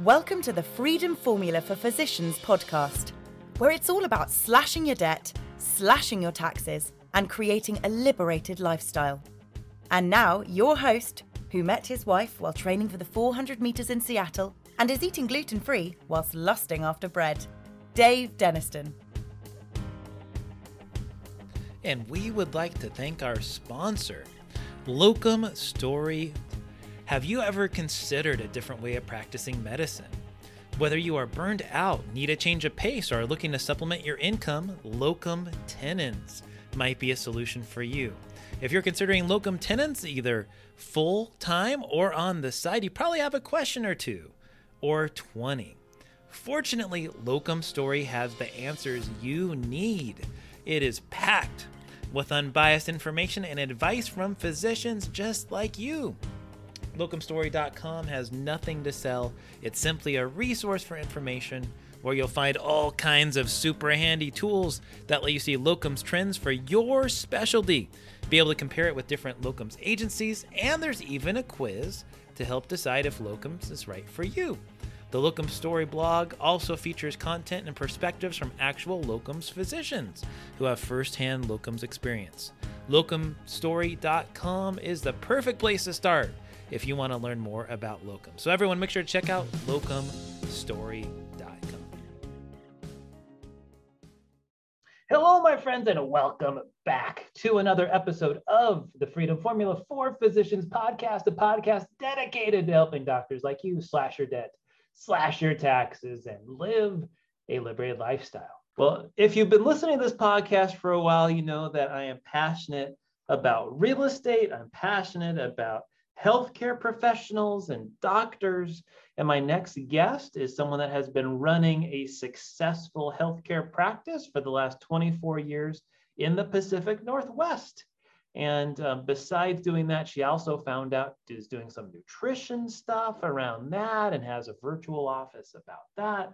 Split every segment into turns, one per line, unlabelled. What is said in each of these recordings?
Welcome to the Freedom Formula for Physicians podcast, where it's all about slashing your debt, slashing your taxes, and creating a liberated lifestyle. And now, your host, who met his wife while training for the 400 meters in Seattle and is eating gluten free whilst lusting after bread, Dave Denniston.
And we would like to thank our sponsor, Locum Story have you ever considered a different way of practicing medicine? Whether you are burned out, need a change of pace, or are looking to supplement your income, locum tenens might be a solution for you. If you're considering locum tenens either full time or on the side, you probably have a question or two or 20. Fortunately, Locum Story has the answers you need. It is packed with unbiased information and advice from physicians just like you. Locumstory.com has nothing to sell. It's simply a resource for information where you'll find all kinds of super handy tools that let you see locums trends for your specialty, be able to compare it with different locums agencies, and there's even a quiz to help decide if locums is right for you. The Locum Story blog also features content and perspectives from actual locums physicians who have firsthand locums experience. Locumstory.com is the perfect place to start if you want to learn more about locum. So, everyone, make sure to check out locumstory.com.
Hello, my friends, and welcome back to another episode of the Freedom Formula for Physicians podcast, a podcast dedicated to helping doctors like you slash your debt, slash your taxes, and live a liberated lifestyle. Well, if you've been listening to this podcast for a while, you know that I am passionate about real estate. I'm passionate about healthcare professionals and doctors. And my next guest is someone that has been running a successful healthcare practice for the last 24 years in the Pacific Northwest. And uh, besides doing that, she also found out is doing some nutrition stuff around that and has a virtual office about that.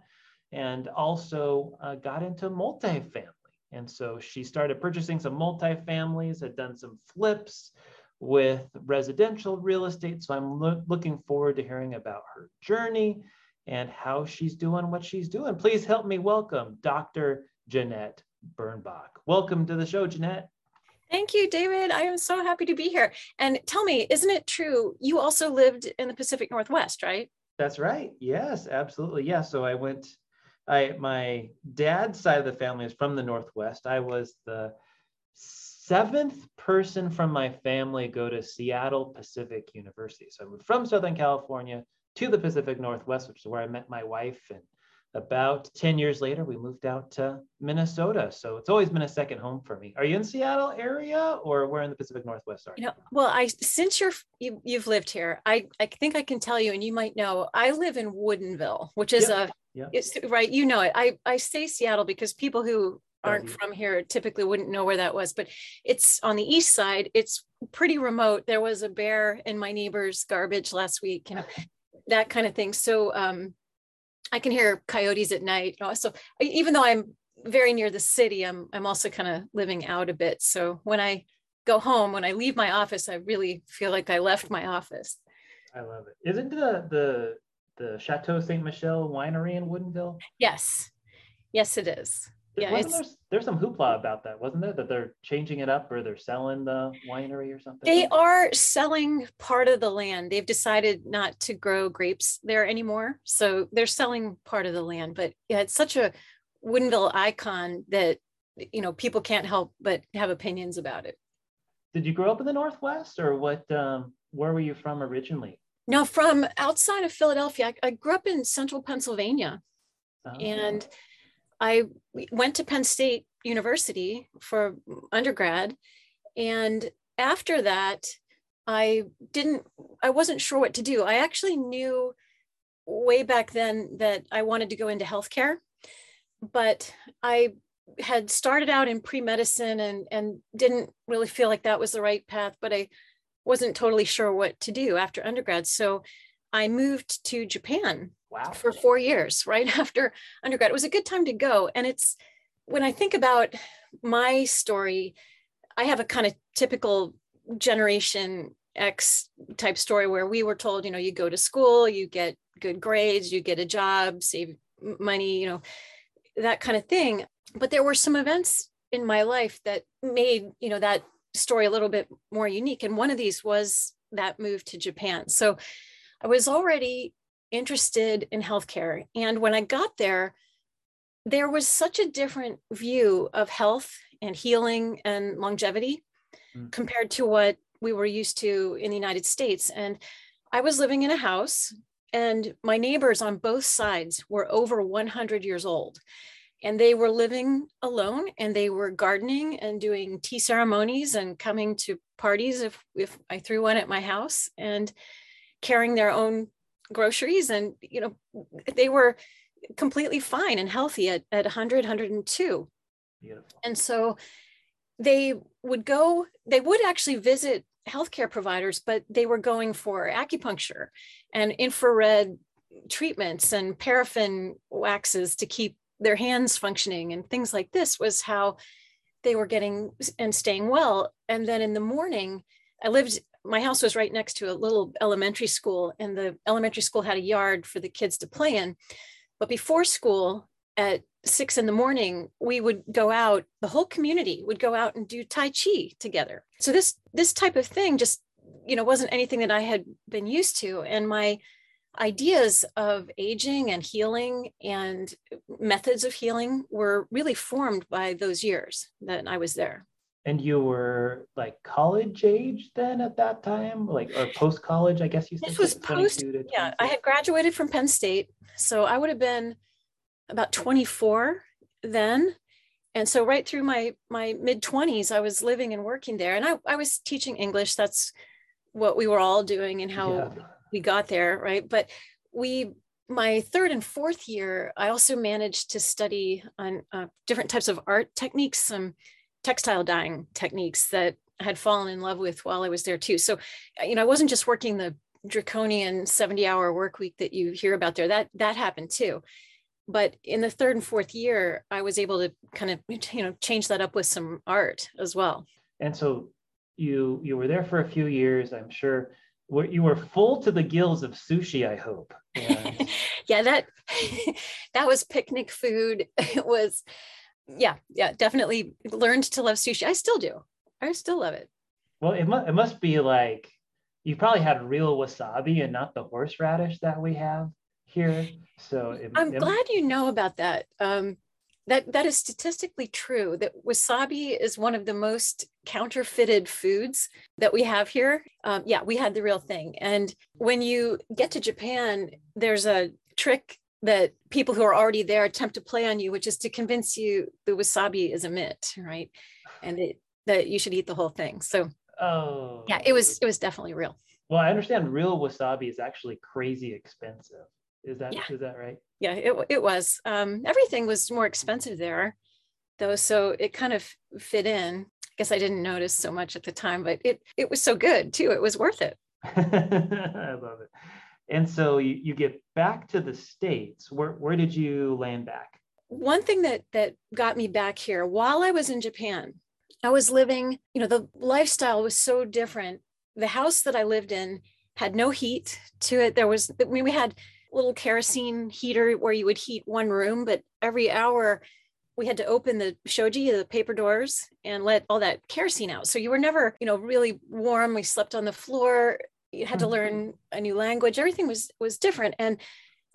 And also uh, got into multifamily. And so she started purchasing some multifamilies, had done some flips, with residential real estate. So I'm lo- looking forward to hearing about her journey and how she's doing what she's doing. Please help me welcome Dr. Jeannette Birnbach. Welcome to the show, Jeannette.
Thank you, David. I am so happy to be here. And tell me, isn't it true you also lived in the Pacific Northwest, right?
That's right. Yes, absolutely. Yeah. So I went, I my dad's side of the family is from the Northwest. I was the seventh person from my family go to Seattle Pacific University. So I moved from Southern California to the Pacific Northwest, which is where I met my wife. And about 10 years later, we moved out to Minnesota. So it's always been a second home for me. Are you in Seattle area or where in the Pacific Northwest are
you? know, well, I since you're you, you've lived here, I, I think I can tell you, and you might know, I live in Woodinville, which is yep. a yeah. It's right. You know it. I, I say Seattle because people who aren't from here typically wouldn't know where that was but it's on the east side it's pretty remote. There was a bear in my neighbor's garbage last week you know that kind of thing. So um i can hear coyotes at night. So even though i'm very near the city i'm i'm also kind of living out a bit. So when i go home when i leave my office i really feel like i left my office.
I love it. Isn't the the the chateau Ste. Michelle winery in woodinville?
Yes. Yes it is yeah,
wasn't there, there's some hoopla about that, wasn't there? That they're changing it up or they're selling the winery or something.
They are selling part of the land. They've decided not to grow grapes there anymore, so they're selling part of the land. But yeah, it's such a Woodinville icon that you know people can't help but have opinions about it.
Did you grow up in the Northwest, or what? Um, where were you from originally?
No, from outside of Philadelphia. I, I grew up in Central Pennsylvania, oh. and I went to Penn State University for undergrad. And after that, I didn't, I wasn't sure what to do. I actually knew way back then that I wanted to go into healthcare, but I had started out in pre-medicine and, and didn't really feel like that was the right path, but I wasn't totally sure what to do after undergrad. So I moved to Japan wow. for four years right after undergrad. It was a good time to go. And it's when I think about my story, I have a kind of typical generation X type story where we were told, you know, you go to school, you get good grades, you get a job, save money, you know, that kind of thing. But there were some events in my life that made, you know, that story a little bit more unique. And one of these was that move to Japan. So I was already interested in healthcare. And when I got there, there was such a different view of health and healing and longevity mm. compared to what we were used to in the United States. And I was living in a house, and my neighbors on both sides were over 100 years old. And they were living alone and they were gardening and doing tea ceremonies and coming to parties if, if I threw one at my house and carrying their own groceries. And, you know, they were completely fine and healthy at, at 100, 102. Beautiful. And so they would go, they would actually visit healthcare providers, but they were going for acupuncture and infrared treatments and paraffin waxes to keep their hands functioning and things like this was how they were getting and staying well. And then in the morning, I lived, my house was right next to a little elementary school, and the elementary school had a yard for the kids to play in. But before school, at six in the morning, we would go out, the whole community would go out and do Tai Chi together. So this this type of thing just, you know, wasn't anything that I had been used to. And my ideas of aging and healing and methods of healing were really formed by those years that I was there.
And you were like college age then at that time, like or post college, I guess you
said. This was post. Yeah, I had graduated from Penn State, so I would have been about 24 then and so right through my my mid 20s i was living and working there and I, I was teaching english that's what we were all doing and how yeah. we got there right but we my third and fourth year i also managed to study on uh, different types of art techniques some textile dyeing techniques that i had fallen in love with while i was there too. So uh, you know i wasn't just working the draconian 70 hour work week that you hear about there. That that happened too. But in the third and fourth year i was able to kind of you know change that up with some art as well.
And so you you were there for a few years i'm sure. You were full to the gills of sushi i hope
and... yeah that that was picnic food. It was yeah yeah definitely learned to love sushi i still do i still love it
well it, mu- it must be like you probably had real wasabi and not the horseradish that we have here. So
it, I'm it, glad you know about that. Um, that that is statistically true. That wasabi is one of the most counterfeited foods that we have here. Um, yeah, we had the real thing. And when you get to Japan, there's a trick that people who are already there attempt to play on you, which is to convince you the wasabi is a myth, right? And it, that you should eat the whole thing. So, oh, yeah, it was it was definitely real.
Well, I understand real wasabi is actually crazy expensive. Is that yeah. is that right?
Yeah, it it was. Um, everything was more expensive there, though, so it kind of fit in. I guess I didn't notice so much at the time, but it it was so good too. It was worth it.
I love it. And so you, you get back to the states. Where where did you land back?
One thing that that got me back here while I was in Japan, I was living. You know, the lifestyle was so different. The house that I lived in had no heat to it. There was, I mean, we had little kerosene heater where you would heat one room, but every hour we had to open the shoji, the paper doors, and let all that kerosene out. So you were never, you know, really warm. We slept on the floor. You had to mm-hmm. learn a new language. Everything was was different. And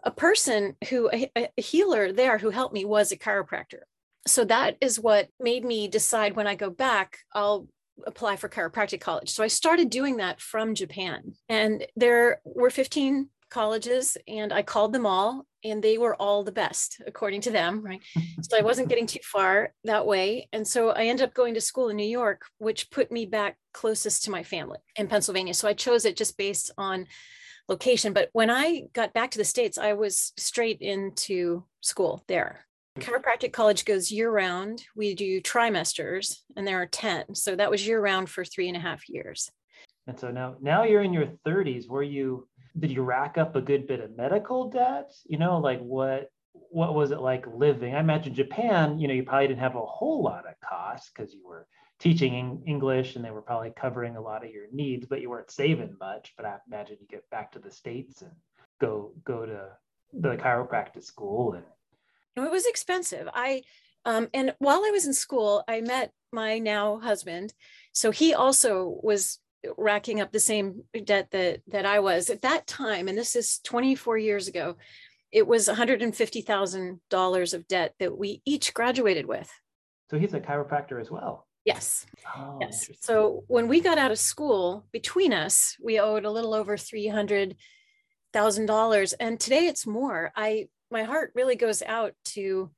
a person who a, a healer there who helped me was a chiropractor. So that is what made me decide when I go back, I'll apply for chiropractic college. So I started doing that from Japan. And there were 15 colleges and I called them all and they were all the best according to them, right? So I wasn't getting too far that way. And so I ended up going to school in New York, which put me back closest to my family in Pennsylvania. So I chose it just based on location. But when I got back to the States, I was straight into school there. Chiropractic college goes year round. We do trimesters and there are 10. So that was year round for three and a half years.
And so now now you're in your 30s. Were you did you rack up a good bit of medical debt? You know, like what what was it like living? I imagine Japan, you know, you probably didn't have a whole lot of costs because you were teaching English and they were probably covering a lot of your needs, but you weren't saving much. But I imagine you get back to the States and go go to the chiropractic school and
it was expensive i um, and while i was in school i met my now husband so he also was racking up the same debt that that i was at that time and this is 24 years ago it was $150000 of debt that we each graduated with
so he's a chiropractor as well
Yes. Oh, yes. So when we got out of school, between us, we owed a little over three hundred thousand dollars, and today it's more. I my heart really goes out to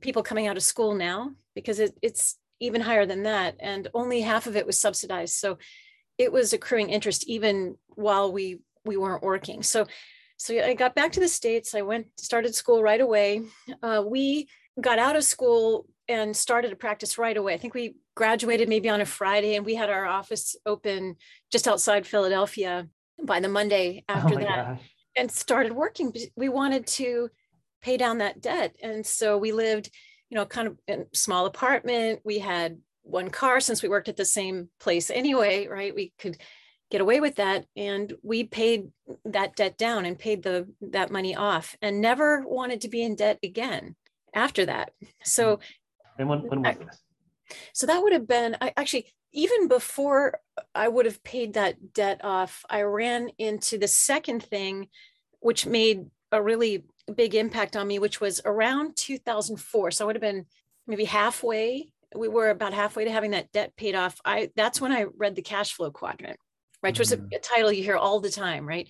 people coming out of school now because it, it's even higher than that, and only half of it was subsidized. So it was accruing interest even while we we weren't working. So so I got back to the states. I went started school right away. Uh, we got out of school and started a practice right away. I think we graduated maybe on a Friday and we had our office open just outside Philadelphia by the Monday after oh that gosh. and started working. We wanted to pay down that debt. And so we lived, you know, kind of in a small apartment. We had one car since we worked at the same place anyway, right? We could get away with that and we paid that debt down and paid the that money off and never wanted to be in debt again after that. So mm.
And when, when was this?
So that would have been, I actually, even before I would have paid that debt off, I ran into the second thing, which made a really big impact on me, which was around 2004. So I would have been maybe halfway. We were about halfway to having that debt paid off. I that's when I read the cash flow quadrant, right? Which was a, mm-hmm. a title you hear all the time, right?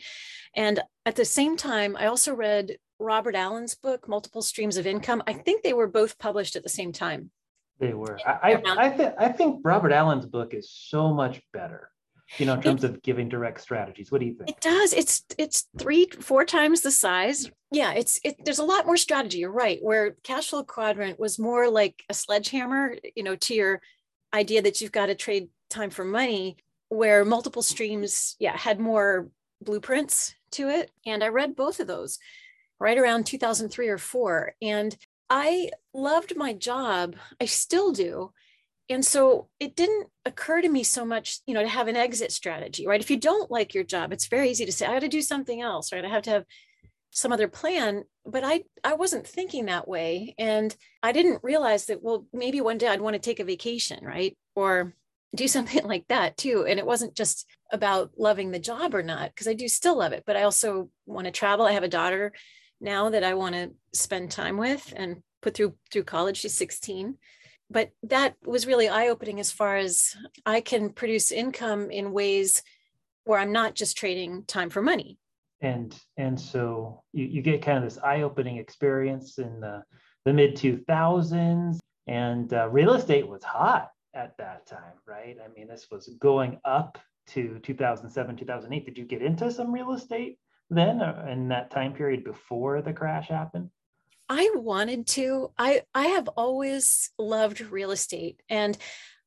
And at the same time, I also read Robert Allen's book, Multiple Streams of Income. I think they were both published at the same time.
They were. I I, I, th- I think Robert Allen's book is so much better. You know, in terms it, of giving direct strategies. What do you think?
It does. It's it's three, four times the size. Yeah, it's it. There's a lot more strategy. You're right. Where cash flow quadrant was more like a sledgehammer. You know, to your idea that you've got to trade time for money. Where multiple streams, yeah, had more blueprints to it. And I read both of those right around 2003 or four. And I loved my job. I still do. And so it didn't occur to me so much, you know, to have an exit strategy, right? If you don't like your job, it's very easy to say, I got to do something else, right? I have to have some other plan. But I I wasn't thinking that way. And I didn't realize that, well, maybe one day I'd want to take a vacation, right? Or do something like that too. And it wasn't just about loving the job or not, because I do still love it, but I also want to travel. I have a daughter now that I want to spend time with and put through through college. She's 16. But that was really eye-opening as far as I can produce income in ways where I'm not just trading time for money.
And and so you, you get kind of this eye-opening experience in the, the mid 2000s and uh, real estate was hot at that time, right? I mean, this was going up to 2007, 2008. Did you get into some real estate then uh, in that time period before the crash happened?
I wanted to. I I have always loved real estate and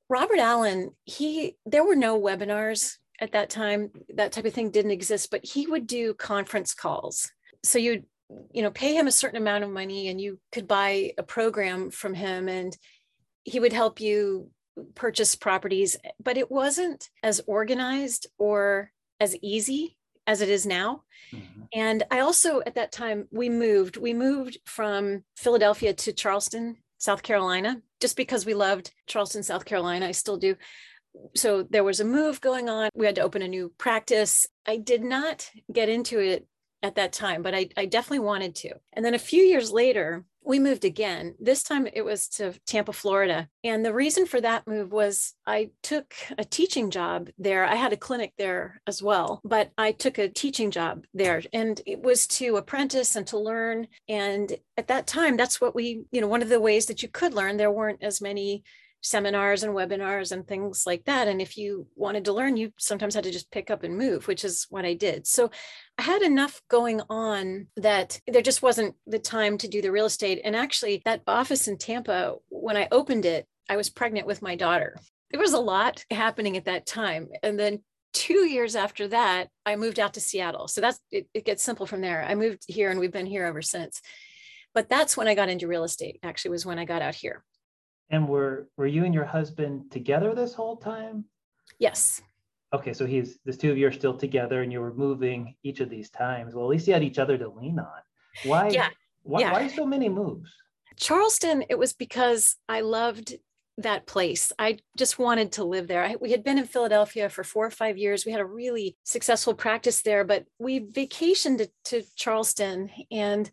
Robert Allen, he there were no webinars at that time. That type of thing didn't exist, but he would do conference calls. So you'd you know pay him a certain amount of money and you could buy a program from him and he would help you purchase properties, but it wasn't as organized or as easy as it is now. Mm-hmm. And I also, at that time, we moved. We moved from Philadelphia to Charleston, South Carolina, just because we loved Charleston, South Carolina. I still do. So there was a move going on. We had to open a new practice. I did not get into it at that time, but I, I definitely wanted to. And then a few years later, we moved again. This time it was to Tampa, Florida. And the reason for that move was I took a teaching job there. I had a clinic there as well, but I took a teaching job there and it was to apprentice and to learn. And at that time, that's what we, you know, one of the ways that you could learn, there weren't as many seminars and webinars and things like that. And if you wanted to learn, you sometimes had to just pick up and move, which is what I did. So I had enough going on that there just wasn't the time to do the real estate. And actually, that office in Tampa, when I opened it, I was pregnant with my daughter. There was a lot happening at that time. And then two years after that, I moved out to Seattle. So that's it, it gets simple from there. I moved here and we've been here ever since. But that's when I got into real estate, actually, was when I got out here.
And were were you and your husband together this whole time?
Yes.
okay, so he's this two of you are still together and you were moving each of these times. Well, at least you had each other to lean on. Why?
Yeah.
Why,
yeah.
why so many moves?
Charleston, it was because I loved that place. I just wanted to live there. I, we had been in Philadelphia for four or five years. We had a really successful practice there, but we vacationed to, to Charleston and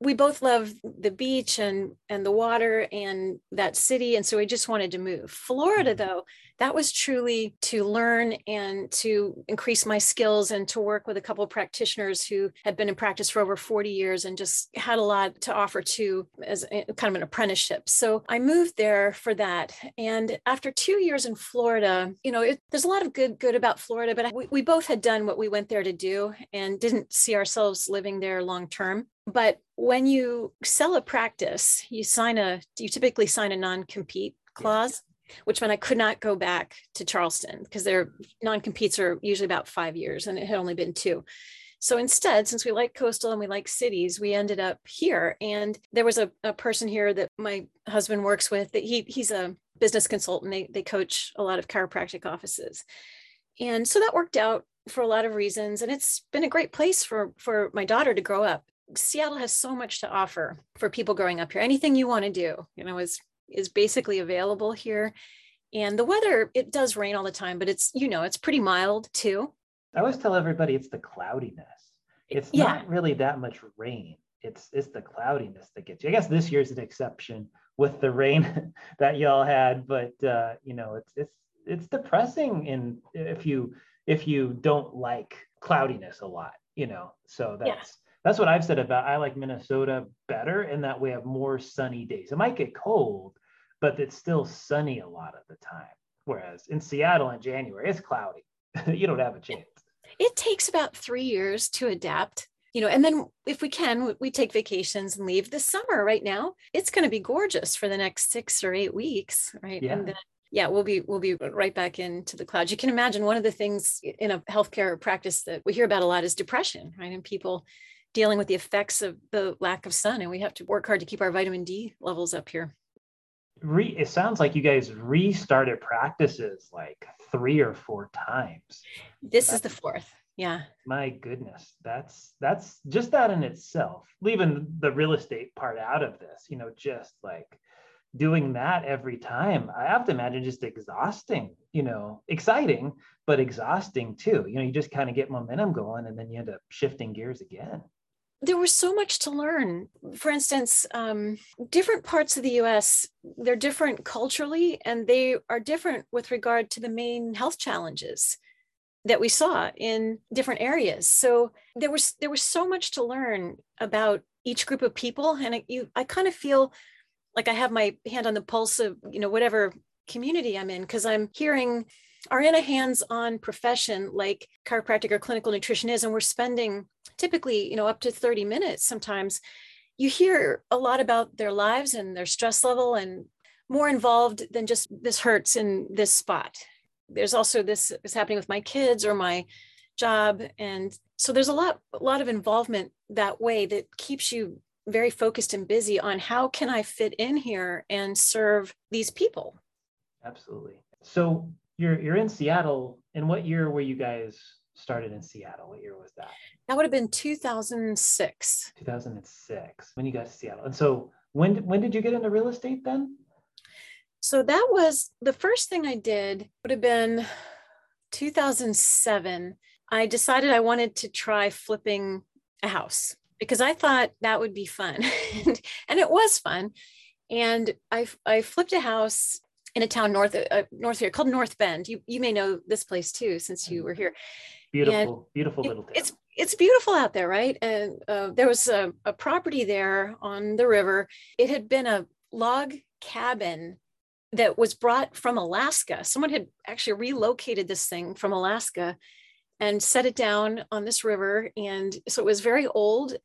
we both love the beach and and the water and that city and so we just wanted to move florida mm-hmm. though that was truly to learn and to increase my skills and to work with a couple of practitioners who had been in practice for over 40 years and just had a lot to offer to as a, kind of an apprenticeship. So I moved there for that. And after two years in Florida, you know, it, there's a lot of good good about Florida, but we, we both had done what we went there to do and didn't see ourselves living there long term. But when you sell a practice, you sign a you typically sign a non-compete clause which meant I could not go back to Charleston because their non competes are usually about five years and it had only been two. So instead, since we like coastal and we like cities, we ended up here. And there was a, a person here that my husband works with that he he's a business consultant. They they coach a lot of chiropractic offices. And so that worked out for a lot of reasons. And it's been a great place for for my daughter to grow up. Seattle has so much to offer for people growing up here. Anything you want to do, you know, is is basically available here. And the weather, it does rain all the time, but it's, you know, it's pretty mild too.
I always tell everybody it's the cloudiness. It's yeah. not really that much rain. It's it's the cloudiness that gets you. I guess this year's an exception with the rain that y'all had, but uh, you know, it's it's it's depressing in if you if you don't like cloudiness a lot, you know. So that's yeah. that's what I've said about I like Minnesota better in that we have more sunny days. It might get cold, but it's still sunny a lot of the time. Whereas in Seattle in January, it's cloudy. you don't have a chance.
It takes about three years to adapt you know and then if we can we take vacations and leave this summer right now it's going to be gorgeous for the next six or eight weeks right
yeah.
and then yeah we'll be we'll be right back into the clouds you can imagine one of the things in a healthcare practice that we hear about a lot is depression right and people dealing with the effects of the lack of sun and we have to work hard to keep our vitamin d levels up here
re it sounds like you guys restarted practices like three or four times.
This that's, is the fourth yeah.
My goodness that's that's just that in itself leaving the real estate part out of this you know just like doing that every time i have to imagine just exhausting you know exciting but exhausting too. You know you just kind of get momentum going and then you end up shifting gears again
there was so much to learn. For instance, um, different parts of the US, they're different culturally, and they are different with regard to the main health challenges that we saw in different areas. So there was there was so much to learn about each group of people, and I, you, I kind of feel like I have my hand on the pulse of you know whatever community I'm in because I'm hearing are in a hands-on profession like chiropractic or clinical nutrition is and we're spending typically you know up to 30 minutes sometimes you hear a lot about their lives and their stress level and more involved than just this hurts in this spot. There's also this is happening with my kids or my job and so there's a lot a lot of involvement that way that keeps you very focused and busy on how can i fit in here and serve these people.
Absolutely. So you're you're in Seattle. In what year were you guys started in Seattle? What year was that?
That would have been 2006.
2006 when you got to Seattle. And so when when did you get into real estate then?
So that was the first thing I did would have been 2007. I decided I wanted to try flipping a house because I thought that would be fun. and, and it was fun. And I, I flipped a house in a town north uh, north here called North Bend. You you may know this place too since you were here.
Beautiful, and beautiful little town.
It's it's beautiful out there, right? And uh, there was a, a property there on the river. It had been a log cabin that was brought from Alaska. Someone had actually relocated this thing from Alaska and set it down on this river. And so it was very old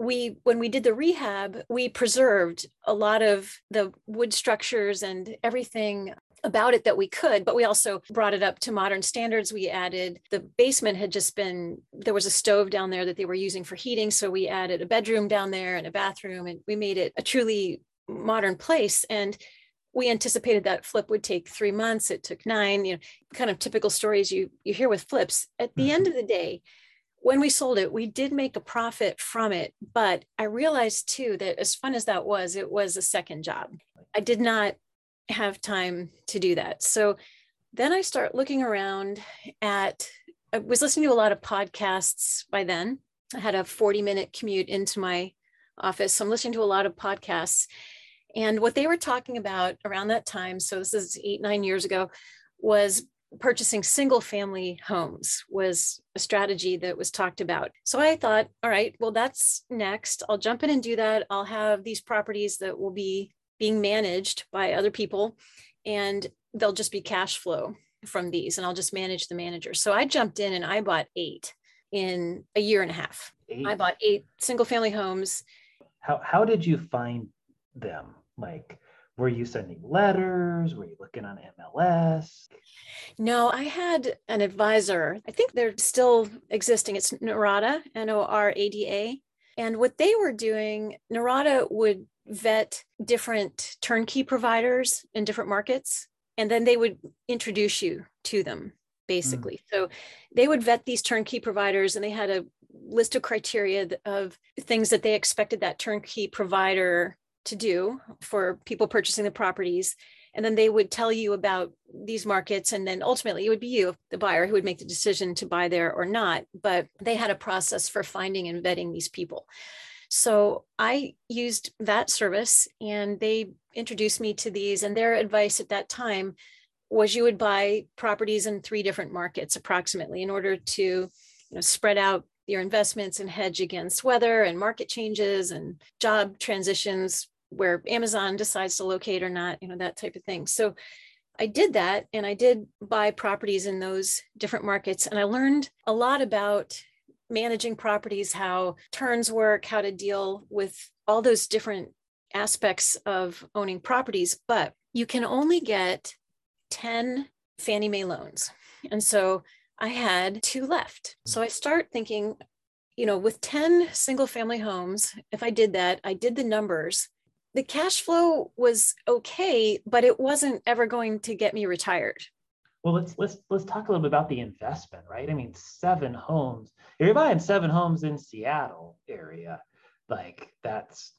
we when we did the rehab we preserved a lot of the wood structures and everything about it that we could but we also brought it up to modern standards we added the basement had just been there was a stove down there that they were using for heating so we added a bedroom down there and a bathroom and we made it a truly modern place and we anticipated that flip would take three months. It took nine, you know, kind of typical stories you you hear with flips. At the mm-hmm. end of the day, when we sold it, we did make a profit from it. But I realized too that as fun as that was, it was a second job. I did not have time to do that. So then I start looking around at, I was listening to a lot of podcasts by then. I had a 40 minute commute into my office. So I'm listening to a lot of podcasts. And what they were talking about around that time, so this is eight, nine years ago, was purchasing single family homes was a strategy that was talked about. So I thought, all right, well, that's next. I'll jump in and do that. I'll have these properties that will be being managed by other people and they'll just be cash flow from these and I'll just manage the manager. So I jumped in and I bought eight in a year and a half. Eight. I bought eight single family homes.
How, how did you find them? Like, were you sending letters? Were you looking on MLS?
No, I had an advisor. I think they're still existing. It's Norada, N O R A D A. And what they were doing, Norada would vet different turnkey providers in different markets, and then they would introduce you to them, basically. Mm. So they would vet these turnkey providers, and they had a list of criteria of things that they expected that turnkey provider to do for people purchasing the properties. And then they would tell you about these markets and then ultimately it would be you the buyer who would make the decision to buy there or not. But they had a process for finding and vetting these people. So i used that service and they introduced me to these and their advice at that time was you would buy properties in three different markets approximately in order to you know, spread out your investments and hedge against weather and market changes and job transitions where Amazon decides to locate or not, you know, that type of thing. So I did that and I did buy properties in those different markets. And I learned a lot about managing properties, how turns work, how to deal with all those different aspects of owning properties. But you can only get 10 Fannie Mae loans. And so I had two left. So I start thinking, you know, with 10 single family homes, if I did that, I did the numbers the cash flow was okay, but it wasn't ever going to get me retired.
Well, let's let's let's talk a little bit about the investment, right? I mean, seven homes. If you're buying seven homes in Seattle area, like that's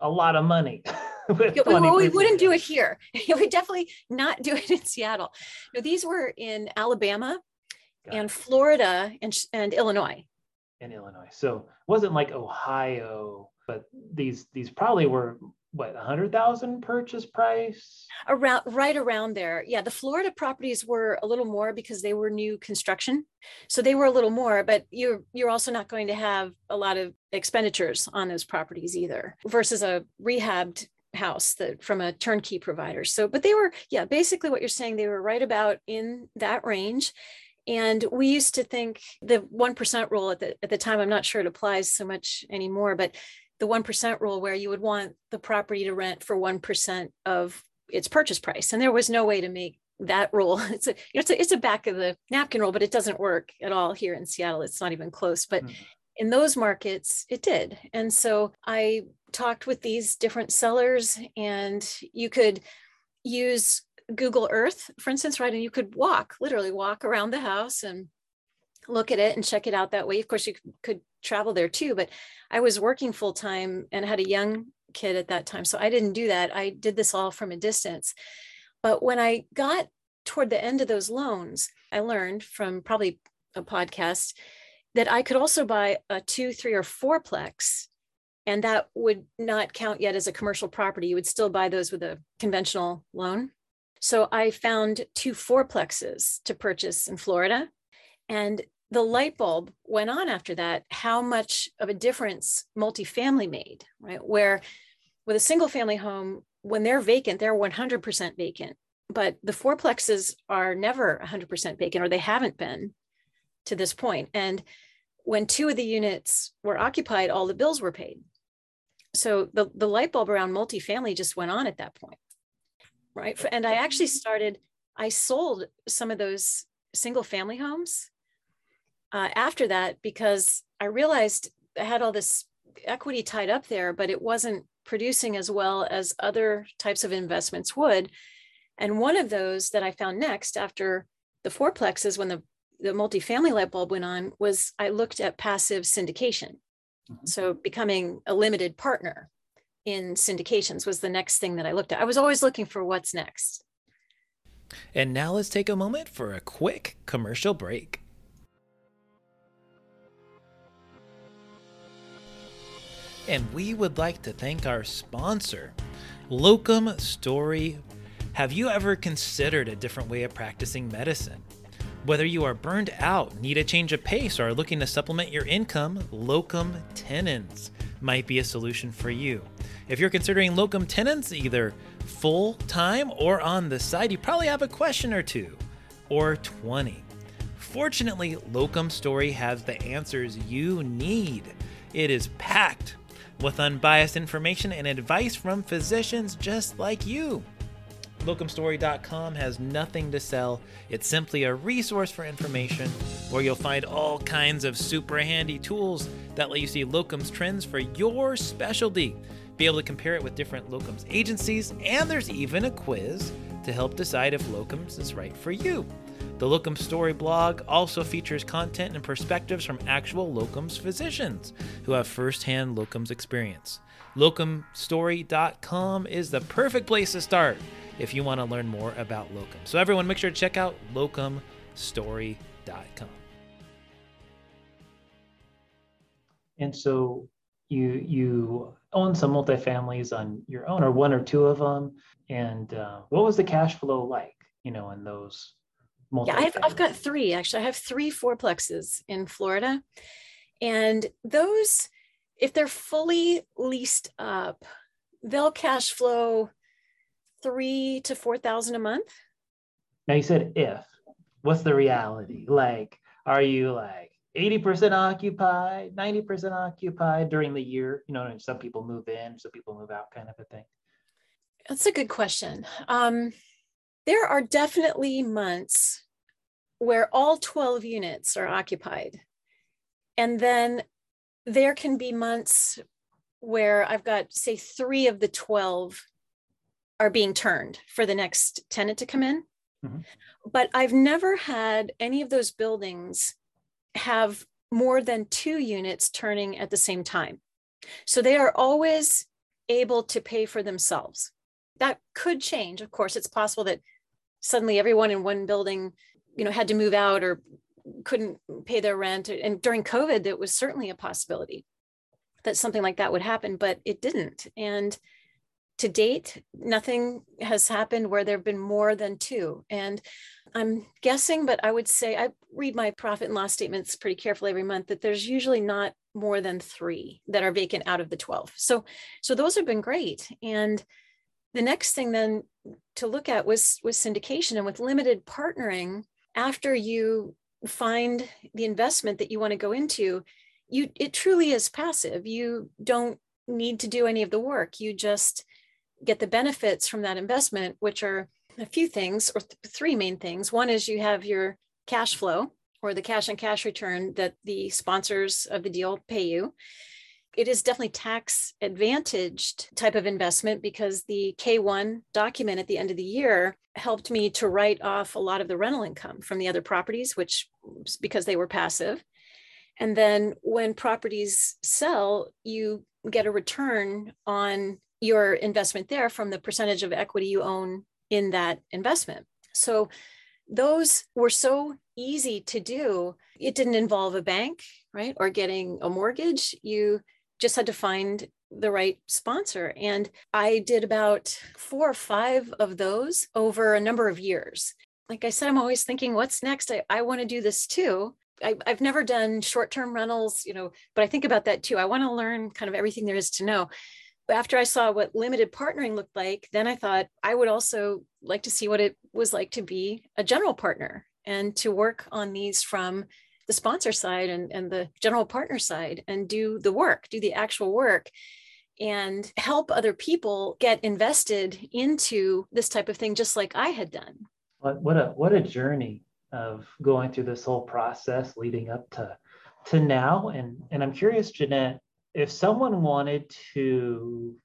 a lot of money.
we, we, wouldn't do it here. we definitely not do it in Seattle. No, these were in Alabama Got and it. Florida and, and Illinois.
In Illinois. So it wasn't like Ohio but these these probably were what 100,000 purchase price
around right around there yeah the Florida properties were a little more because they were new construction so they were a little more but you're you're also not going to have a lot of expenditures on those properties either versus a rehabbed house that from a turnkey provider so but they were yeah basically what you're saying they were right about in that range and we used to think the 1% rule at the, at the time, I'm not sure it applies so much anymore, but the 1% rule where you would want the property to rent for 1% of its purchase price. And there was no way to make that rule. It's a, you know, it's a, it's a back of the napkin rule, but it doesn't work at all here in Seattle. It's not even close. But mm. in those markets, it did. And so I talked with these different sellers, and you could use Google Earth, for instance, right? And you could walk, literally walk around the house and look at it and check it out that way. Of course, you could travel there too, but I was working full time and had a young kid at that time. So I didn't do that. I did this all from a distance. But when I got toward the end of those loans, I learned from probably a podcast that I could also buy a two, three, or fourplex. And that would not count yet as a commercial property. You would still buy those with a conventional loan. So I found two fourplexes to purchase in Florida. And the light bulb went on after that how much of a difference multifamily made right where with a single family home when they're vacant they're 100% vacant but the fourplexes are never 100% vacant or they haven't been to this point. and when two of the units were occupied all the bills were paid so the, the light bulb around multifamily just went on at that point right and i actually started i sold some of those single family homes uh, after that because I realized I had all this equity tied up there, but it wasn't producing as well as other types of investments would. And one of those that I found next after the fourplexes, when the, the multifamily light bulb went on, was I looked at passive syndication. Mm-hmm. So becoming a limited partner in syndications was the next thing that I looked at. I was always looking for what's next.
And now let's take a moment for a quick commercial break. And we would like to thank our sponsor, Locum Story. Have you ever considered a different way of practicing medicine? Whether you are burned out, need a change of pace, or are looking to supplement your income, locum tenens might be a solution for you. If you're considering locum tenens either full time or on the side, you probably have a question or two or 20. Fortunately, Locum Story has the answers you need. It is packed with unbiased information and advice from physicians just like you. Locumstory.com has nothing to sell. It's simply a resource for information where you'll find all kinds of super handy tools that let you see locums trends for your specialty, be able to compare it with different locums agencies, and there's even a quiz to help decide if locums is right for you. The Locum Story blog also features content and perspectives from actual locums physicians who have firsthand locums experience. Locumstory.com is the perfect place to start if you want to learn more about locum. So, everyone, make sure to check out locumstory.com.
And so, you you own some multifamilies on your own, or one or two of them. And uh, what was the cash flow like? You know, in those.
Yeah, I've I've got three actually. I have three fourplexes in Florida, and those, if they're fully leased up, they'll cash flow three to four thousand a month.
Now you said if. What's the reality? Like, are you like 80% occupied, 90% occupied during the year? You know, some people move in, some people move out, kind of a thing.
That's a good question. Um, there are definitely months where all 12 units are occupied. And then there can be months where I've got, say, three of the 12 are being turned for the next tenant to come in. Mm-hmm. But I've never had any of those buildings have more than two units turning at the same time. So they are always able to pay for themselves. That could change. Of course, it's possible that suddenly everyone in one building, you know, had to move out or couldn't pay their rent. And during COVID, that was certainly a possibility that something like that would happen, but it didn't. And to date, nothing has happened where there have been more than two. And I'm guessing, but I would say I read my profit and loss statements pretty carefully every month that there's usually not more than three that are vacant out of the 12. So, so those have been great. And the next thing then to look at was, was syndication and with limited partnering, after you find the investment that you want to go into, you it truly is passive. You don't need to do any of the work. You just get the benefits from that investment, which are a few things or th- three main things. One is you have your cash flow or the cash on cash return that the sponsors of the deal pay you. It is definitely tax advantaged type of investment because the K1 document at the end of the year helped me to write off a lot of the rental income from the other properties, which because they were passive. And then when properties sell, you get a return on your investment there from the percentage of equity you own in that investment. So those were so easy to do. It didn't involve a bank, right? Or getting a mortgage. You just had to find the right sponsor. And I did about four or five of those over a number of years. Like I said, I'm always thinking, what's next? I, I want to do this too. I, have never done short term rentals, you know, but I think about that too. I want to learn kind of everything there is to know after I saw what limited partnering looked like, then I thought I would also like to see what it was like to be a general partner and to work on these from the sponsor side and, and the general partner side and do the work, do the actual work and help other people get invested into this type of thing just like I had done.
What, what a what a journey of going through this whole process leading up to to now and and I'm curious Jeannette if someone wanted to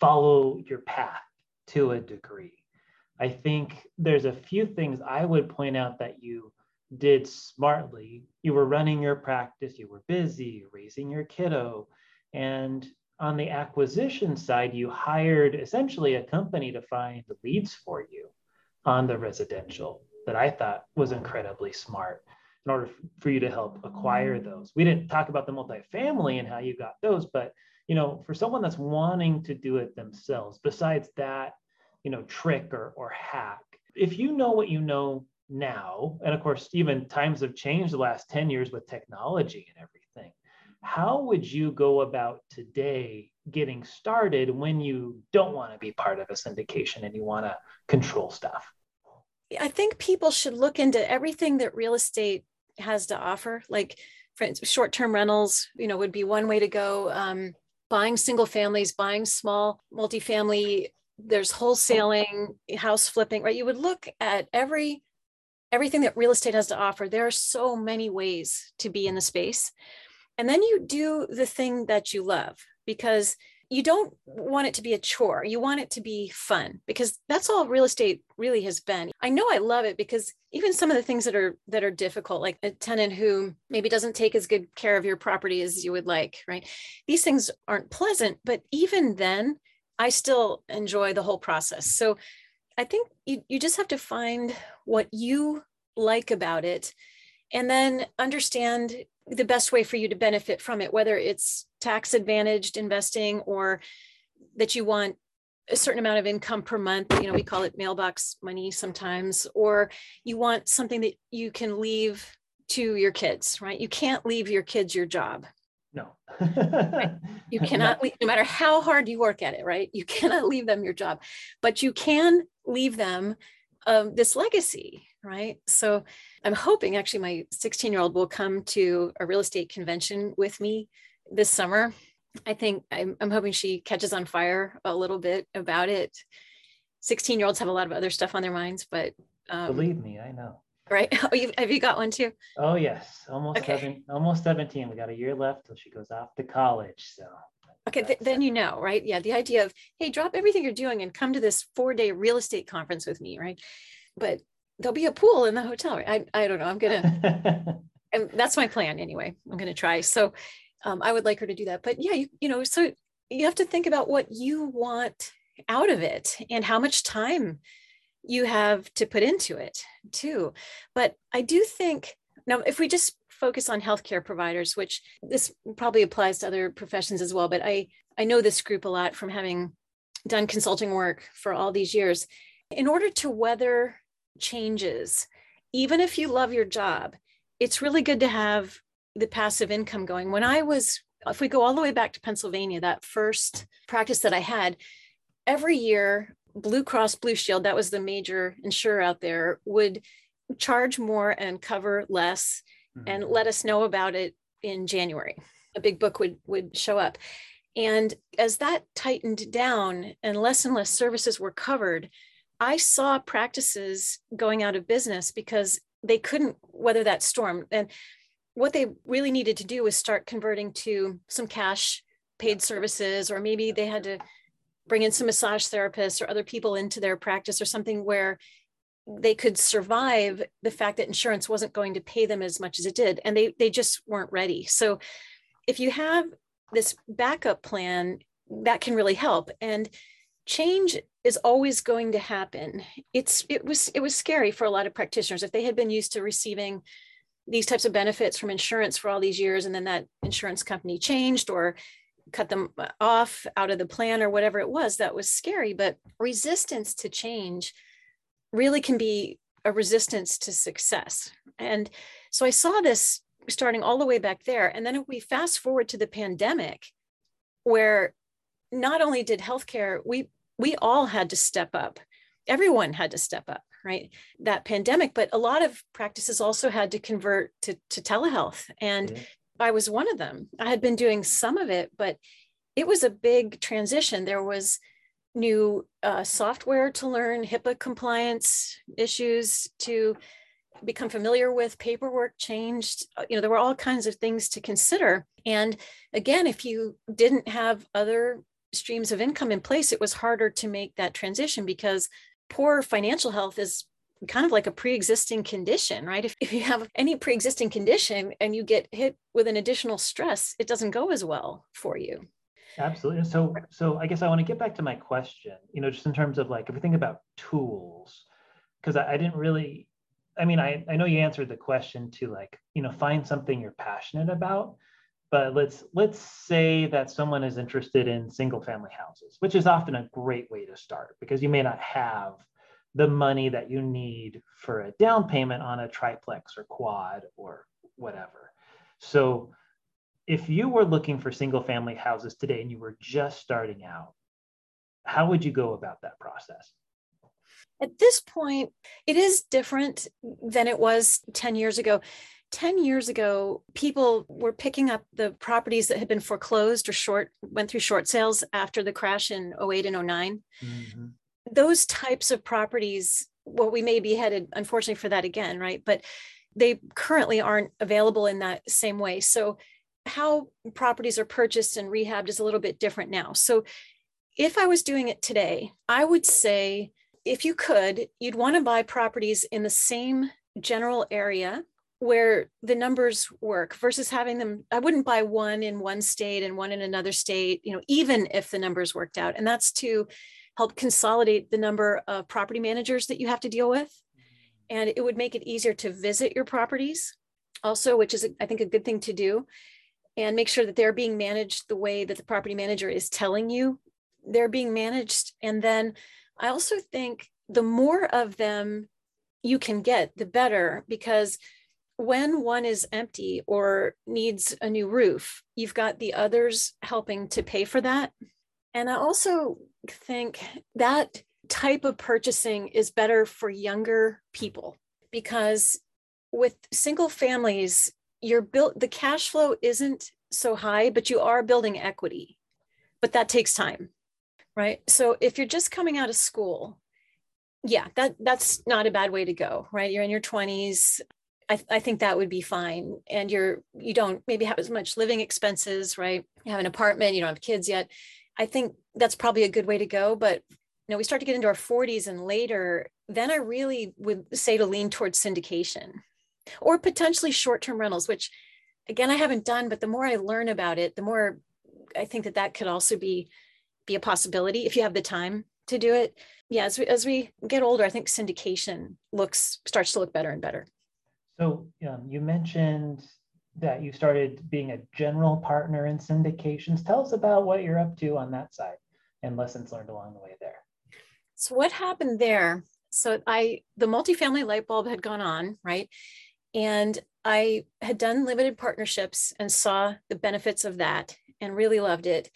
follow your path to a degree. I think there's a few things I would point out that you did smartly. You were running your practice, you were busy raising your kiddo. And on the acquisition side, you hired essentially a company to find the leads for you on the residential that I thought was incredibly smart in order for you to help acquire those. We didn't talk about the multifamily and how you got those, but you know, for someone that's wanting to do it themselves, besides that, you know, trick or, or hack, if you know what you know now, and of course, even times have changed the last 10 years with technology and everything, how would you go about today getting started when you don't want to be part of a syndication and you want to control stuff?
I think people should look into everything that real estate has to offer. Like, short-term rentals, you know, would be one way to go. Um, buying single families, buying small multifamily. There's wholesaling, house flipping, right? You would look at every everything that real estate has to offer. There are so many ways to be in the space. And then you do the thing that you love because you don't want it to be a chore. You want it to be fun because that's all real estate really has been. I know I love it because even some of the things that are that are difficult like a tenant who maybe doesn't take as good care of your property as you would like, right? These things aren't pleasant, but even then I still enjoy the whole process. So I think you you just have to find what you like about it and then understand the best way for you to benefit from it, whether it's tax advantaged investing or that you want a certain amount of income per month you know we call it mailbox money sometimes or you want something that you can leave to your kids right? You can't leave your kids your job.
No.
Right? you cannot leave, no matter how hard you work at it right? You cannot leave them your job but you can leave them um, this legacy right so i'm hoping actually my 16 year old will come to a real estate convention with me this summer I think I'm, I'm hoping she catches on fire a little bit about it. 16 year olds have a lot of other stuff on their minds, but
um, believe me, I know.
Right. Oh, you, have you got one too?
Oh yes. Almost okay. seven, almost 17. We got a year left till she goes off to college. So
okay, th- then you know, right? Yeah. The idea of, hey, drop everything you're doing and come to this four day real estate conference with me, right? But there'll be a pool in the hotel. I, I don't know. I'm gonna and that's my plan anyway. I'm gonna try. So um, I would like her to do that. But yeah, you, you know, so you have to think about what you want out of it and how much time you have to put into it too. But I do think now, if we just focus on healthcare providers, which this probably applies to other professions as well, but I I know this group a lot from having done consulting work for all these years. In order to weather changes, even if you love your job, it's really good to have the passive income going. When I was, if we go all the way back to Pennsylvania, that first practice that I had, every year, Blue Cross Blue Shield, that was the major insurer out there, would charge more and cover less mm-hmm. and let us know about it in January. A big book would would show up. And as that tightened down and less and less services were covered, I saw practices going out of business because they couldn't weather that storm. And what they really needed to do was start converting to some cash paid services, or maybe they had to bring in some massage therapists or other people into their practice or something where they could survive the fact that insurance wasn't going to pay them as much as it did. And they they just weren't ready. So if you have this backup plan that can really help. And change is always going to happen. It's it was it was scary for a lot of practitioners. If they had been used to receiving these types of benefits from insurance for all these years and then that insurance company changed or cut them off out of the plan or whatever it was that was scary. But resistance to change really can be a resistance to success. And so i saw this starting all the way back there. And then if we fast forward to the pandemic where not only did healthcare we we all had to step up. Everyone had to step up right that pandemic but a lot of practices also had to convert to, to telehealth. And mm-hmm. i was one of them. I had been doing some of it but it was a big transition. There was new uh, software to learn hipaa compliance issues to become familiar with paperwork changed uh, you know there were all kinds of things to consider. And again if you didn't have other streams of income in place, it was harder to make that transition because poor financial health is kind of like a pre-existing condition right? If, if you have any pre-existing condition and you get hit with an additional stress it doesn't go as well for you.
Absolutely. So so i guess i want to get back to my question you know just in terms of like if we think about tools because I, I didn't really i mean I, I know you answered the question to like you know find something you're passionate about but let's let's say that someone is interested in single family houses which is often a great way to start because you may not have the money that you need for a down payment on a triplex or quad or whatever. So if you were looking for single family houses today and you were just starting out how would you go about that process?
At this point it is different than it was 10 years ago 10 years ago, people were picking up the properties that had been foreclosed or short, went through short sales after the crash in 08 and 9 mm-hmm. Those types of properties, well, we may be headed, unfortunately, for that again, right? But they currently aren't available in that same way. So, how properties are purchased and rehabbed is a little bit different now. So, if I was doing it today, I would say if you could, you'd want to buy properties in the same general area where the numbers work versus having them i wouldn't buy one in one state and one in another state you know even if the numbers worked out. And that's to help consolidate the number of property managers that you have to deal with. And it would make it easier to visit your properties also which is i think a good thing to do and make sure that they're being managed the way that the property manager is telling you they're being managed. And then i also think the more of them you can get the better because when one is empty or needs a new roof, you've got the others helping to pay for that. And I also think that type of purchasing is better for younger people because with single families, you're built the cash flow isn't so high, but you are building equity. But that takes time. Right. So if you're just coming out of school, yeah, that that's not a bad way to go, right? You're in your 20s, I, I, think that would be fine. And you're you don't maybe have as much living expenses, right? You have an apartment, you don't have kids yet. I think that's probably a good way to go. But you know, we start to get into our 40s and later, then I really would say to lean towards syndication or potentially short-term rentals, which again I haven't done, but the more I learn about it, the more I think that that could also be be a possibility if you have the time to do it. Yeah, as we, as we get older, I think syndication looks starts to look better and better.
So um, you mentioned that you started being a general partner in syndications. Tell us about what you're up to on that side and lessons learned along the way there.
So what happened there? So I the multifamily light bulb had gone on, right? And I had done limited partnerships and saw the benefits of that and really loved it.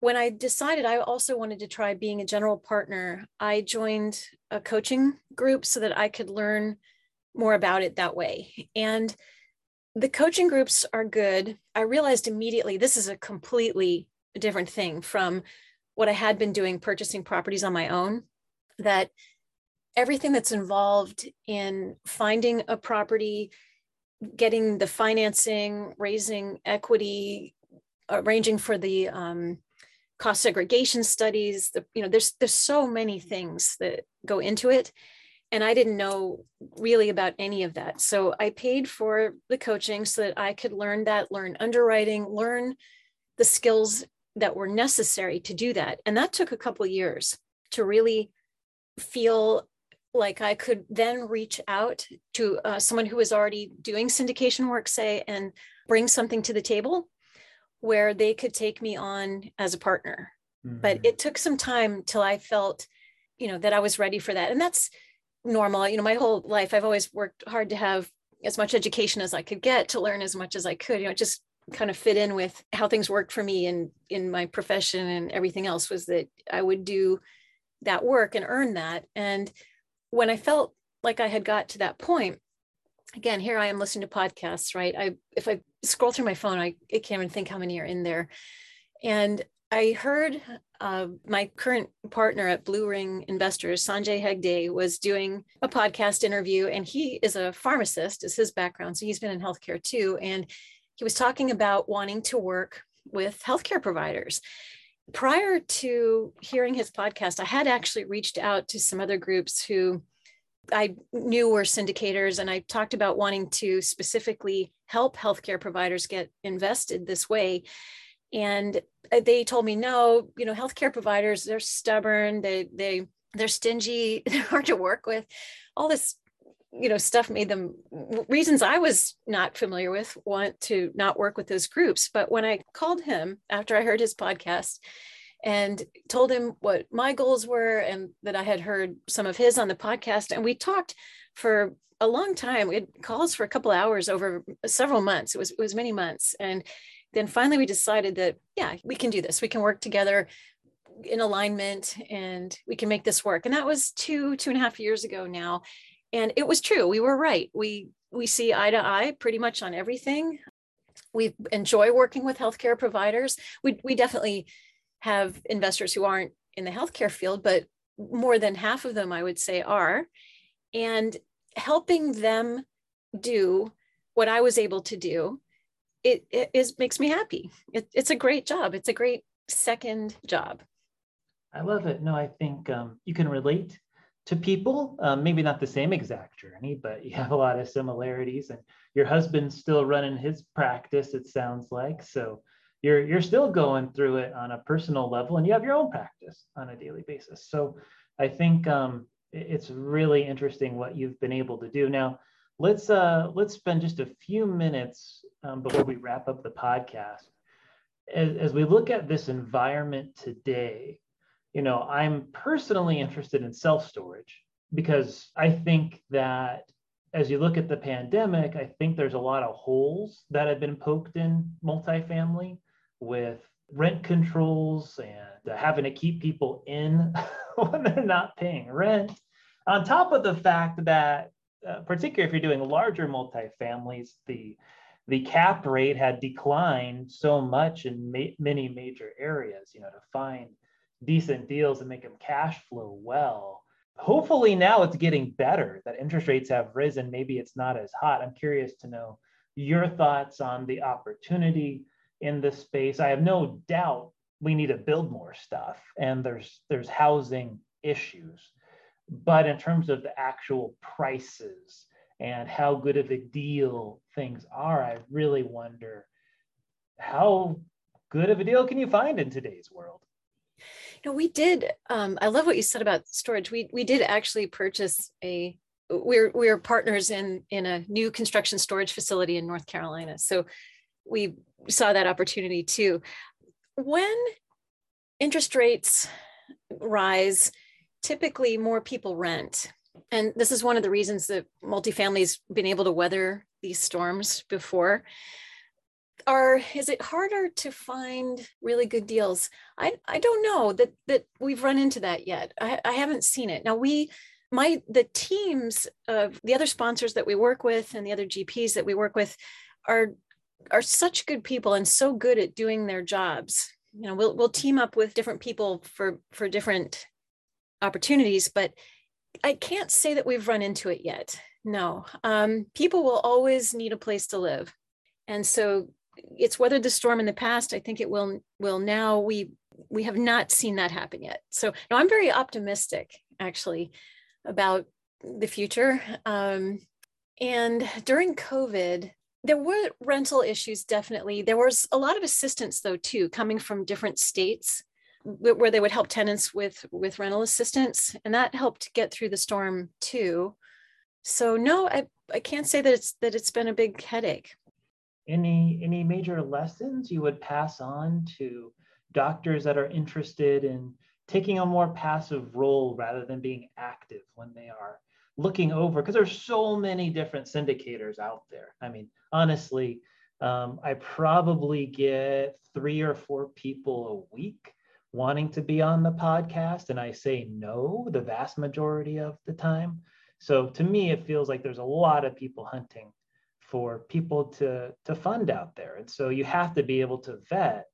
When I decided I also wanted to try being a general partner, I joined a coaching group so that I could learn more about it that way. And the coaching groups are good. I realized immediately this is a completely different thing from what I had been doing purchasing properties on my own, that everything that's involved in finding a property, getting the financing, raising equity, arranging for the um, cost segregation studies, the, you know, there's there's so many things that go into it and I didn't know really about any of that. So I paid for the coaching so that I could learn that, learn underwriting, learn the skills that were necessary to do that. And that took a couple years to really feel like I could then reach out to uh, someone who was already doing syndication work, say, and bring something to the table where they could take me on as a partner. Mm-hmm. But it took some time till I felt, you know, that I was ready for that. And that's normal. You know, my whole life, I've always worked hard to have as much education as I could get to learn as much as I could. You know, just kind of fit in with how things worked for me and in my profession and everything else was that I would do that work and earn that. And when I felt like I had got to that point, again, here I am listening to podcasts, right? I if I scroll through my phone, I, I can't even think how many are in there. And I heard uh, my current partner at Blue Ring Investors, Sanjay Hegde, was doing a podcast interview, and he is a pharmacist, is his background. So he's been in healthcare too. And he was talking about wanting to work with healthcare providers. prior to hearing his podcast, I had actually reached out to some other groups who I knew were syndicators, and I talked about wanting to specifically help healthcare providers get invested this way. And uh, they told me, no, you know, healthcare providers, they're stubborn, they they they're stingy, they're hard to work with. All this, you know, stuff made them reasons I was not familiar with want to not work with those groups. But when I called him after I heard his podcast and told him what my goals were and that I had heard some of his on the podcast. And we talked for a long time. We had calls for a couple hours over several months. It was it was many months. And then finally we decided that yeah, we can do this. We can work together in alignment and we can make this work. And that was two, two and a half years ago now. And it was true. We were right. We we see eye to eye pretty much on everything. We enjoy working with healthcare providers. We we definitely have investors who aren't in the healthcare field, but more than half of them, I would say, are. And helping them do what I was able to do, it, it is makes me happy. It, it's a great job. It's a great second job.
I love it. No, I think um, you can relate to people. Um, maybe not the same exact journey, but you have a lot of similarities. And your husband's still running his practice. It sounds like so you're you're still going through it on a personal level and you have your own practice on a daily basis so i think um, it's really interesting what you've been able to do now let's uh let's spend just a few minutes um, before we wrap up the podcast as, as we look at this environment today you know i'm personally interested in self storage because i think that as you look at the pandemic, I think there's a lot of holes that have been poked in multifamily with rent controls and having to keep people in when they're not paying rent. On top of the fact that, uh, particularly if you're doing larger multifamilies, the the cap rate had declined so much in ma- many major areas. You know, to find decent deals and make them cash flow well. Hopefully now it's getting better. That interest rates have risen. Maybe it's not as hot. I'm curious to know your thoughts on the opportunity in this space. I have no doubt we need to build more stuff and there's there's housing issues. But in terms of the actual prices and how good of a deal things are, I really wonder how good of a deal can you find in today's world?
You know, we did. Um, I love what you said about storage. We we did actually purchase a. We're we're partners in in a new construction storage facility in North Carolina. So we saw that opportunity too. When interest rates rise, typically more people rent. And this is one of the reasons that multifamily's been able to weather these storms before. Are is it harder to find really good deals? I, I don't know that that we've run into that yet. I, I haven't seen it. Now we my the teams of the other sponsors that we work with and the other GPs that we work with are are such good people and so good at doing their jobs. You know, we'll we'll team up with different people for for different opportunities, but I can't say that we've run into it yet. No, um, people will always need a place to live, and so it's weathered the storm in the past. I think it will will now. We we have not seen that happen yet. So no, I'm very optimistic actually about the future. Um, and during COVID, there were rental issues definitely there was a lot of assistance though too coming from different states where they would help tenants with with rental assistance and that helped get through the storm too. So no i i can't say that it's that it's been a big headache.
Any any major lessons you would pass on to doctors that are interested in taking a more passive role rather than being active when they are looking over? Because there's so many different syndicators out there. I mean, honestly, um, I probably get three or four people a week wanting to be on the podcast, and I say no the vast majority of the time. So to me, it feels like there's a lot of people hunting for people to to fund out there, and so you have to be able to vet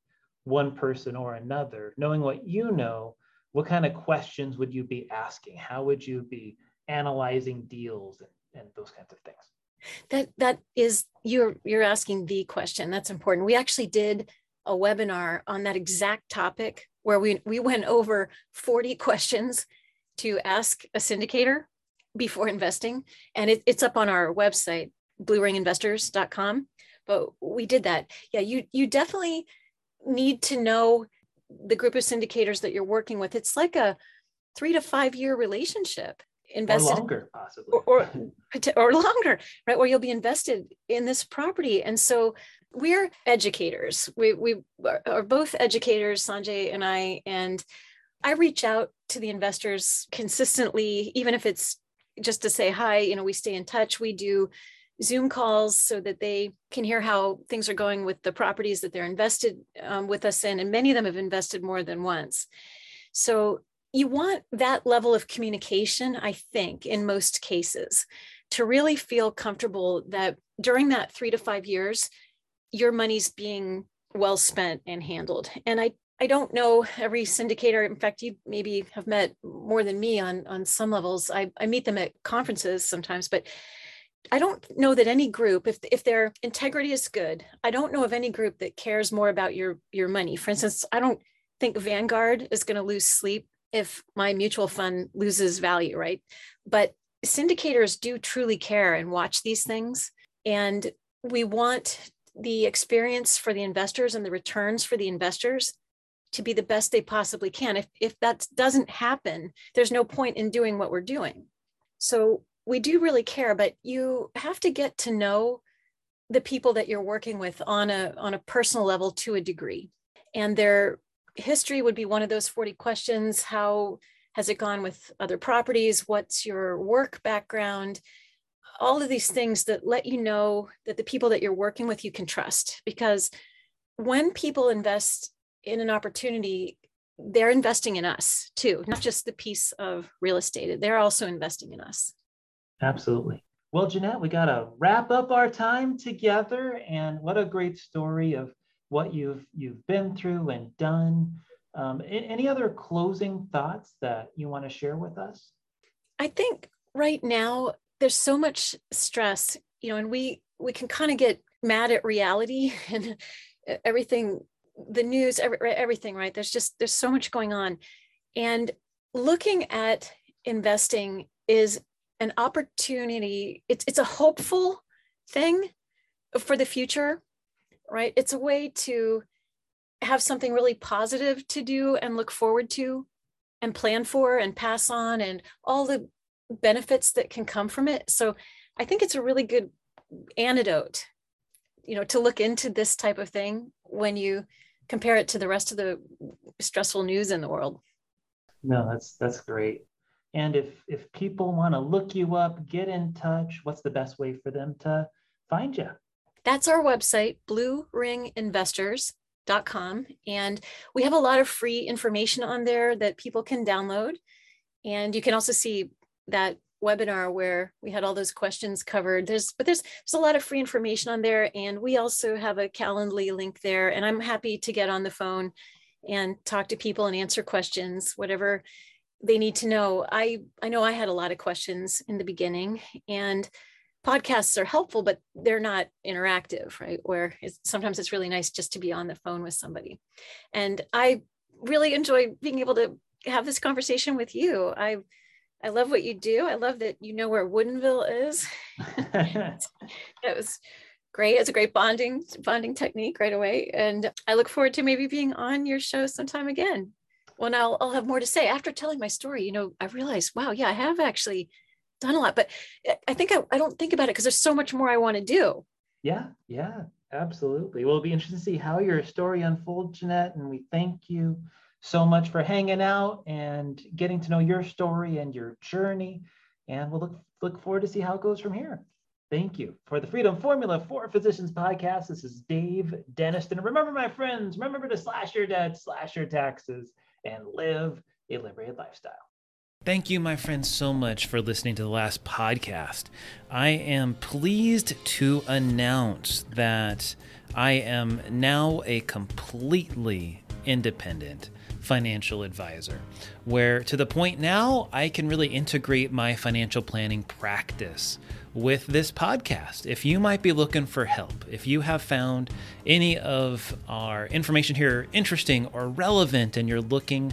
one person or another, knowing what you know. What kind of questions would you be asking? How would you be analyzing deals and, and those kinds of things
that that is you're you're asking the question that's important we actually did a webinar on that exact topic where we, we went over 40 questions to ask a syndicator before investing. And it, it's up on our website, blueringinvestors.com. But we did that. Yeah, you you definitely need to know the group of syndicators that you're working with. It's like a three to five year relationship
invested or longer possibly
or, or, or longer right where you'll be invested in this property and so we're educators. We we are both educators sanjay and i and i reach out to the investors consistently even if it's just to say hi you know we stay in touch we do zoom calls so that they can hear how things are going with the properties that they're invested um, with us in and many of them have invested more than once. So you want that level of communication, I think, in most cases, to really feel comfortable that during that three to five years, your money's being well spent and handled. And I, I don't know every syndicator. In fact, you maybe have met more than me on, on some levels. I, I meet them at conferences sometimes, but I don't know that any group, if, if their integrity is good, I don't know of any group that cares more about your, your money. For instance, I don't think Vanguard is going to lose sleep if my mutual fund loses value, right? But syndicators do truly care and watch these things. And we want the experience for the investors and the returns for the investors to be the best they possibly can. If, if that doesn't happen, there's no point in doing what we're doing. So we do really care, but you have to get to know the people that you're working with on a on a personal level to a degree. And they're history would be one of those 40 questions. How has it gone with other properties? What's your work background? All of these things that let you know that the people that you're working with you can trust. Because when people invest in an opportunity, they're investing in us too, not just the piece of real estate. They're also investing in us.
Absolutely. Well, Jeannette, we got to wrap up our time together. And what a great story of what you've you've been through and done. Um, any other closing thoughts that you want to share with us?
I think right now there's so much stress, you know, and we we can kind of get mad at reality and everything, the news, every, everything, right? There's just there's so much going on, and looking at investing is an opportunity. It's it's a hopeful thing for the future right? It's a way to have something really positive to do and look forward to and plan for and pass on and all the benefits that can come from it. So I think it's a really good antidote, you know, to look into this type of thing when you compare it to the rest of the stressful news in the world.
No, that's that's great. And if if people want to look you up, get in touch, what's the best way for them to find you?
that's our website, blueringinvestors.com. And we have a lot of free information on there that people can download. And you can also see that webinar where we had all those questions covered. There's but there's there's a lot of free information on there. And we also have a Calendly link there. And I'm happy to get on the phone and talk to people and answer questions, whatever they need to know. I I know I had a lot of questions in the beginning and podcasts are helpful, but they're not interactive, right? Where it's, sometimes it's really nice just to be on the phone with somebody. And I really enjoy being able to have this conversation with you. I I love what you do. I love that you know where Woodinville is. that was great. It's a great bonding bonding technique right away. And I look forward to maybe being on your show sometime again. Well, now I'll have more to say after telling my story. You know, I realized, wow, yeah, I have actually done a lot, but I think I, I don't think about it because there's so much more I want to do.
Yeah, yeah, absolutely. Well, it'll be interesting to see how your story unfolds, Jeannette. And we thank you so much for hanging out and getting to know your story and your journey. And we'll look, look forward to see how it goes from here. Thank you. For the Freedom Formula for Physicians podcast, this is Dave Denniston. And remember, my friends, remember to slash your debt, slash your taxes, and live a liberated lifestyle.
Thank you, my friends, so much for listening to the last podcast. I am pleased to announce that I am now a completely
independent financial advisor, where to the point now I can really integrate my financial planning practice with this podcast. If you might be looking for help, if you have found any of our information here interesting or relevant and you're looking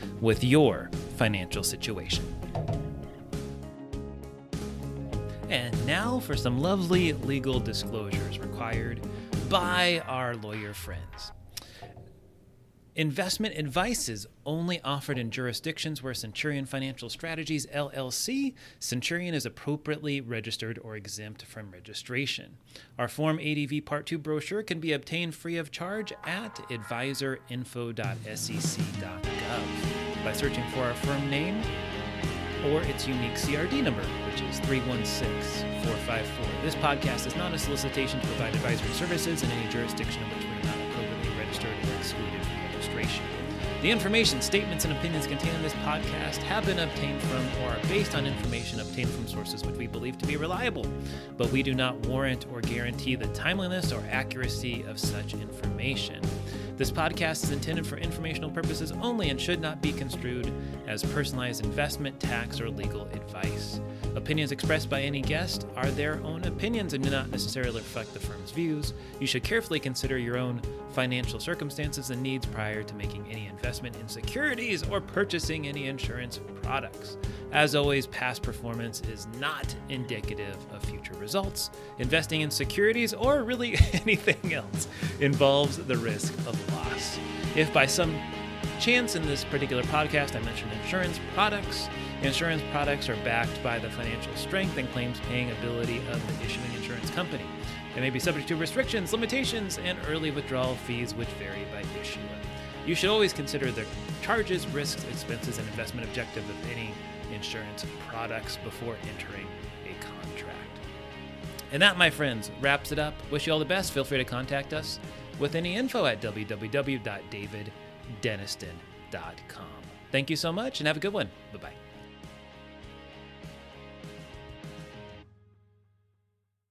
with your financial situation. And now for some lovely legal disclosures required by our lawyer friends. Investment advice is only offered in jurisdictions where Centurion Financial Strategies LLC, Centurion is appropriately registered or exempt from registration. Our Form ADV Part 2 brochure can be obtained free of charge at advisorinfo.sec.gov by searching for our firm name or its unique CRD number, which is 316454. This podcast is not a solicitation to provide advisory services in any jurisdiction in which we are not appropriately registered or excluded. The information, statements, and opinions contained in this podcast have been obtained from or are based on information obtained from sources which we believe to be reliable, but we do not warrant or guarantee the timeliness or accuracy of such information. This podcast is intended for informational purposes only and should not be construed as personalized investment, tax, or legal advice. Opinions expressed by any guest are their own opinions and do not necessarily reflect the firm's views. You should carefully consider your own financial circumstances and needs prior to making any investment in securities or purchasing any insurance products. As always, past performance is not indicative of future results. Investing in securities or really anything else involves the risk of loss. If by some chance in this particular podcast I mentioned insurance products, insurance products are backed by the financial strength and claims paying ability of the issuing insurance company. They may be subject to restrictions, limitations, and early withdrawal fees which vary by issuer. You should always consider the charges, risks, expenses, and investment objective of any insurance products before entering a contract. And that, my friends, wraps it up. Wish you all the best. Feel free to contact us with any info at www.daviddenniston.com. Thank you so much and have a good one. Bye bye.